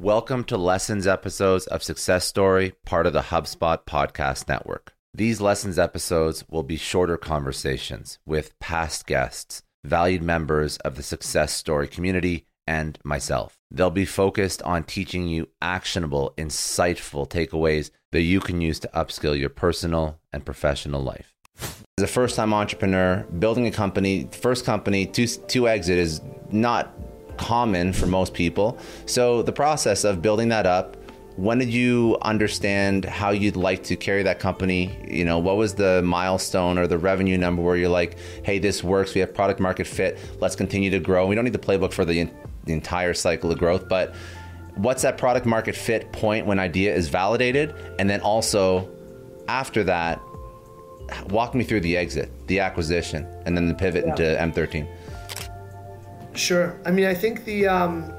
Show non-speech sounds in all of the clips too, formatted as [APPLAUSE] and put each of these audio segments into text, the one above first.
Welcome to Lessons episodes of Success Story, part of the HubSpot podcast network. These Lessons episodes will be shorter conversations with past guests, valued members of the Success Story community, and myself. They'll be focused on teaching you actionable, insightful takeaways that you can use to upskill your personal and professional life. As a first time entrepreneur, building a company, first company to, to exit is not common for most people. So the process of building that up, when did you understand how you'd like to carry that company? You know, what was the milestone or the revenue number where you're like, hey, this works, we have product market fit, let's continue to grow. We don't need the playbook for the, the entire cycle of growth, but what's that product market fit point when idea is validated? And then also after that, walk me through the exit, the acquisition, and then the pivot yeah. into M13. Sure. I mean, I think the um,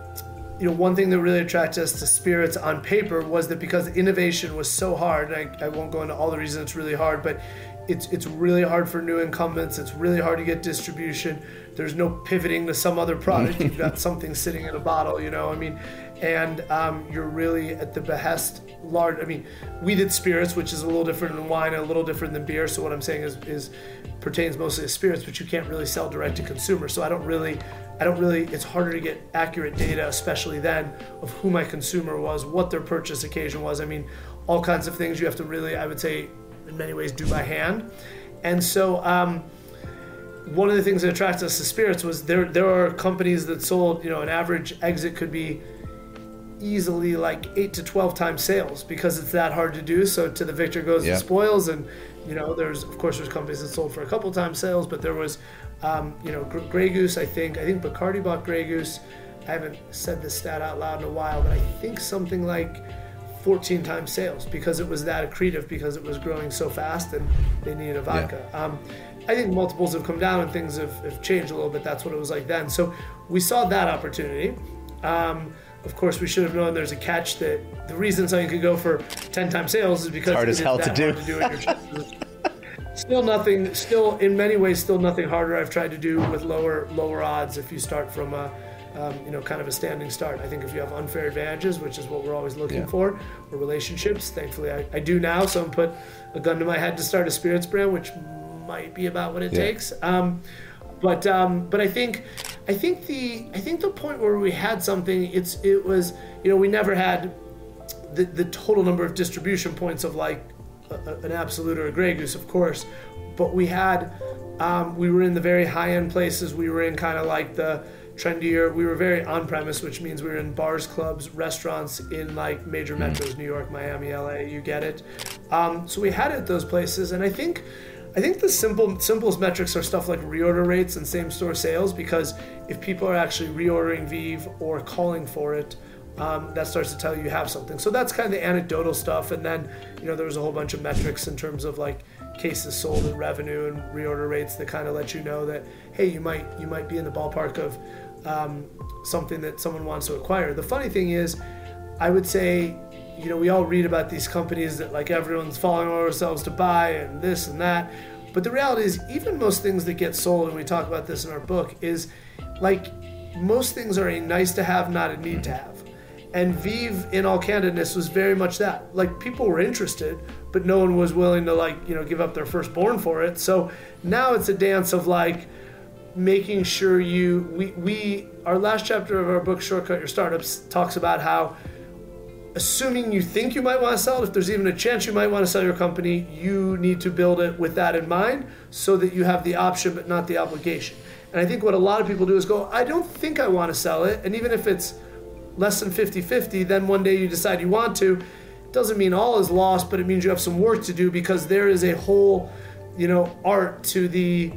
you know one thing that really attracted us to spirits on paper was that because innovation was so hard. I, I won't go into all the reasons it's really hard, but it's it's really hard for new incumbents. It's really hard to get distribution. There's no pivoting to some other product. [LAUGHS] You've got something sitting in a bottle. You know, I mean, and um, you're really at the behest large. I mean, we did spirits, which is a little different than wine, and a little different than beer. So what I'm saying is is pertains mostly to spirits, but you can't really sell direct to consumer. So I don't really I don't really, it's harder to get accurate data, especially then, of who my consumer was, what their purchase occasion was. I mean, all kinds of things you have to really, I would say, in many ways, do by hand. And so, um, one of the things that attracted us to spirits was there there are companies that sold, you know, an average exit could be easily like eight to twelve times sales because it's that hard to do. So to the victor goes yeah. the spoils, and you know, there's of course there's companies that sold for a couple times sales, but there was um, you know, Grey Goose, I think, I think Bacardi bought Grey Goose. I haven't said this stat out loud in a while, but I think something like 14 times sales because it was that accretive because it was growing so fast and they needed a vodka. Yeah. Um, I think multiples have come down and things have, have, changed a little bit. That's what it was like then. So we saw that opportunity. Um, of course, we should have known there's a catch that the reason something could go for 10 times sales is because it's hard as hell to do. To do still nothing still in many ways still nothing harder i've tried to do with lower lower odds if you start from a um, you know kind of a standing start i think if you have unfair advantages which is what we're always looking yeah. for or relationships thankfully I, I do now someone put a gun to my head to start a spirits brand which might be about what it yeah. takes um, but um, but I think I think the I think the point where we had something it's it was you know we never had the, the total number of distribution points of like a, an Absolut or a Grey Goose, of course, but we had um, we were in the very high end places. We were in kind of like the trendier. We were very on premise, which means we were in bars, clubs, restaurants in like major mm. metros, New York, Miami, LA. You get it. Um, so we had it at those places, and I think. I think the simple simplest metrics are stuff like reorder rates and same store sales because if people are actually reordering VEEV or calling for it, um, that starts to tell you you have something. So that's kind of the anecdotal stuff. And then, you know, there was a whole bunch of metrics in terms of like cases sold and revenue and reorder rates that kind of let you know that, hey, you might you might be in the ballpark of um, something that someone wants to acquire. The funny thing is, I would say, you know, we all read about these companies that like everyone's falling over ourselves to buy and this and that. But the reality is, even most things that get sold, and we talk about this in our book, is like most things are a nice to have, not a need to have. And VEEV, in all candidness, was very much that. Like people were interested, but no one was willing to like you know give up their firstborn for it. So now it's a dance of like, making sure you we we our last chapter of our book shortcut your startups talks about how assuming you think you might want to sell it if there's even a chance you might want to sell your company you need to build it with that in mind so that you have the option but not the obligation. And i think what a lot of people do is go i don't think i want to sell it. And even if it's less than 50-50 then one day you decide you want to. It doesn't mean all is lost but it means you have some work to do because there is a whole you know art to the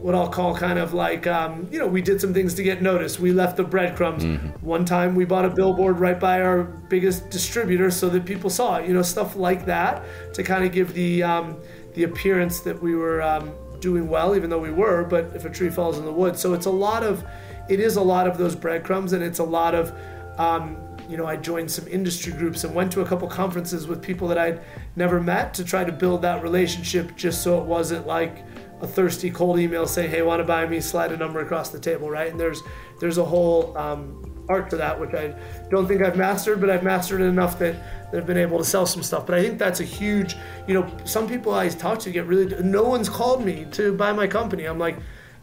what I'll call kind of like, um, you know, we did some things to get noticed. We left the breadcrumbs. Mm-hmm. One time we bought a billboard right by our biggest distributor so that people saw it, you know, stuff like that to kind of give the, um, the appearance that we were um, doing well, even though we were, but if a tree falls in the woods. So it's a lot of, it is a lot of those breadcrumbs and it's a lot of, um, you know, I joined some industry groups and went to a couple conferences with people that I'd never met to try to build that relationship just so it wasn't like, a thirsty cold email saying, "Hey, want to buy me?" Slide a number across the table, right? And there's there's a whole um, art to that, which I don't think I've mastered, but I've mastered it enough that, that I've been able to sell some stuff. But I think that's a huge, you know, some people I talk to get really. No one's called me to buy my company. I'm like,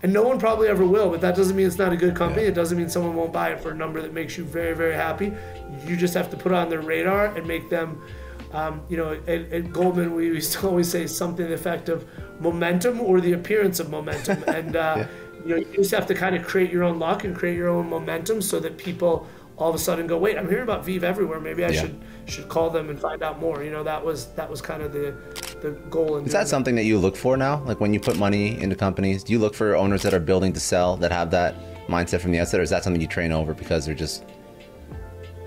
and no one probably ever will. But that doesn't mean it's not a good company. It doesn't mean someone won't buy it for a number that makes you very very happy. You just have to put it on their radar and make them. Um, you know, at, at Goldman, we used to [LAUGHS] always say something to the effect of momentum or the appearance of momentum. [LAUGHS] And uh, yeah. you know, you just have to kind of create your own luck and create your own momentum so that people all of a sudden go, wait, I'm hearing about VEEV everywhere. Maybe I yeah. should should call them and find out more. You know, that was that was kind of the the goal. Is that something that you look for now? Like when you put money into companies, do you look for owners that are building to sell that have that mindset from the outset, or is that something you train over because they're just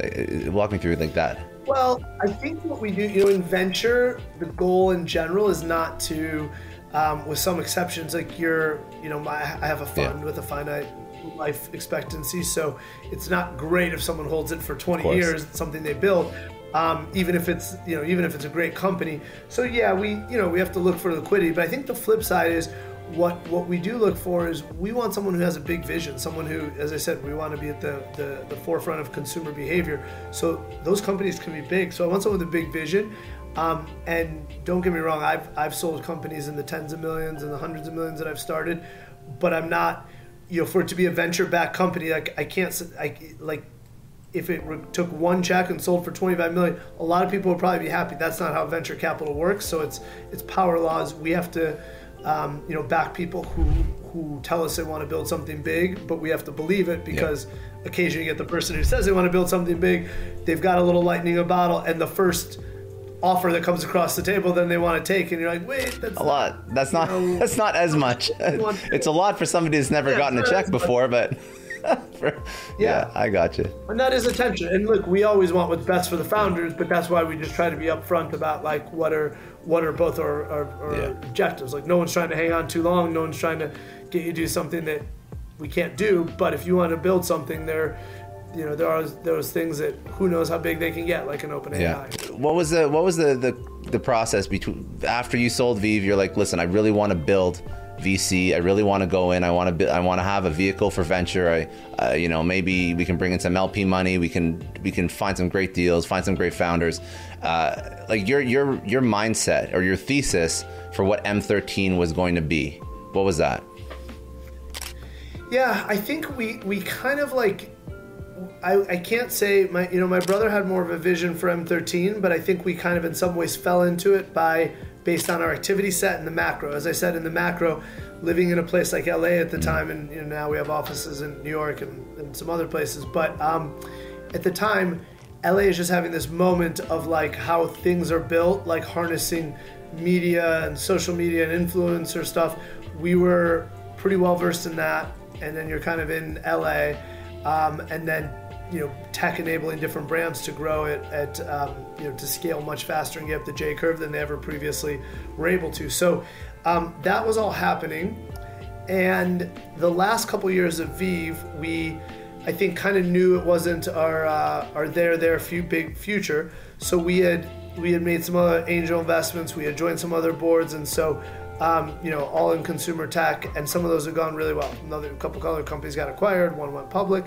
uh, walk me through like that? Well, I think what we do, you know, in venture, the goal in general is not to um, with some exceptions. Like you're, you know, my, I have a fund yeah. with a finite life expectancy, so it's not great if someone holds it for 20 years. It's something they build, um, even if it's, you know, even if it's a great company. So yeah, we, you know, we have to look for liquidity. But I think the flip side is what what we do look for is we want someone who has a big vision, someone who, as I said, we want to be at the, the, the forefront of consumer behavior. So those companies can be big. So I want someone with a big vision. Um, and don't get me wrong, I've, I've sold companies in the tens of millions and the hundreds of millions that I've started, but I'm not, you know, for it to be a venture backed company, like I can't, I, like, if it took one check and sold for 25 million, a lot of people would probably be happy. That's not how venture capital works. So it's, it's power laws. We have to, um, you know, back people who, who tell us they want to build something big, but we have to believe it because yeah. occasionally you get the person who says they want to build something big, they've got a little lightning in a bottle, and the first offer that comes across the table then they want to take and you're like wait that's a lot. That's not know, [LAUGHS] that's not as much. it's a lot for somebody who's never yeah, gotten a check before but for, [LAUGHS] yeah. yeah. i got you and that is attention and look we always want what's best for the founders but that's why we just try to be upfront about like what are what are both our, our, our yeah. objectives like no one's trying to hang on too long no one's trying to get you to do something that we can't do but if you want to build something there you know there are those things that who knows how big they can get, like an OpenAI. Yeah. What was the what was the, the the process between after you sold VEEV? You're like, listen, I really want to build VC. I really want to go in. I want to. I want to have a vehicle for venture. I, uh, you know, maybe we can bring in some LP money. We can we can find some great deals, find some great founders. Uh, like your your your mindset or your thesis for what M13 was going to be. What was that? Yeah, I think we we kind of like I, I can't say my you know my brother had more of a vision for M13, but I think we kind of in some ways fell into it by based on our activity set and the macro. As I said in the macro, living in a place like LA at the mm-hmm. time, and you know now we have offices in New York and, and some other places, but um, at the time, LA is just having this moment of like how things are built, like harnessing media and social media and influencer stuff. We were pretty well versed in that, and then you're kind of in LA um, and then you know tech enabling different brands to grow it at um, you know to scale much faster and get up the J curve than they ever previously were able to. So um, that was all happening, and the last couple years of VEEV, we I think kind of knew it wasn't our uh, our there there few big future. So we had we had made some other angel investments, we had joined some other boards, and so. Um, you know, all in consumer tech, and some of those have gone really well. Another couple other companies got acquired, one went public,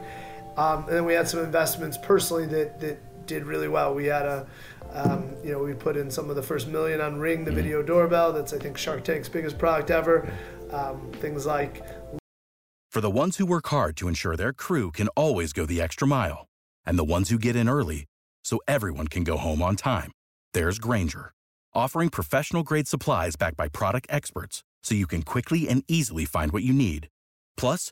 um, and then we had some investments personally that, that did really well. We had a, um, you know, we put in some of the first million on Ring, the video doorbell. That's I think Shark Tank's biggest product ever. Um, things like For the ones who work hard to ensure their crew can always go the extra mile, and the ones who get in early so everyone can go home on time, there's Grainger, offering professional grade supplies backed by product experts so you can quickly and easily find what you need. Plus,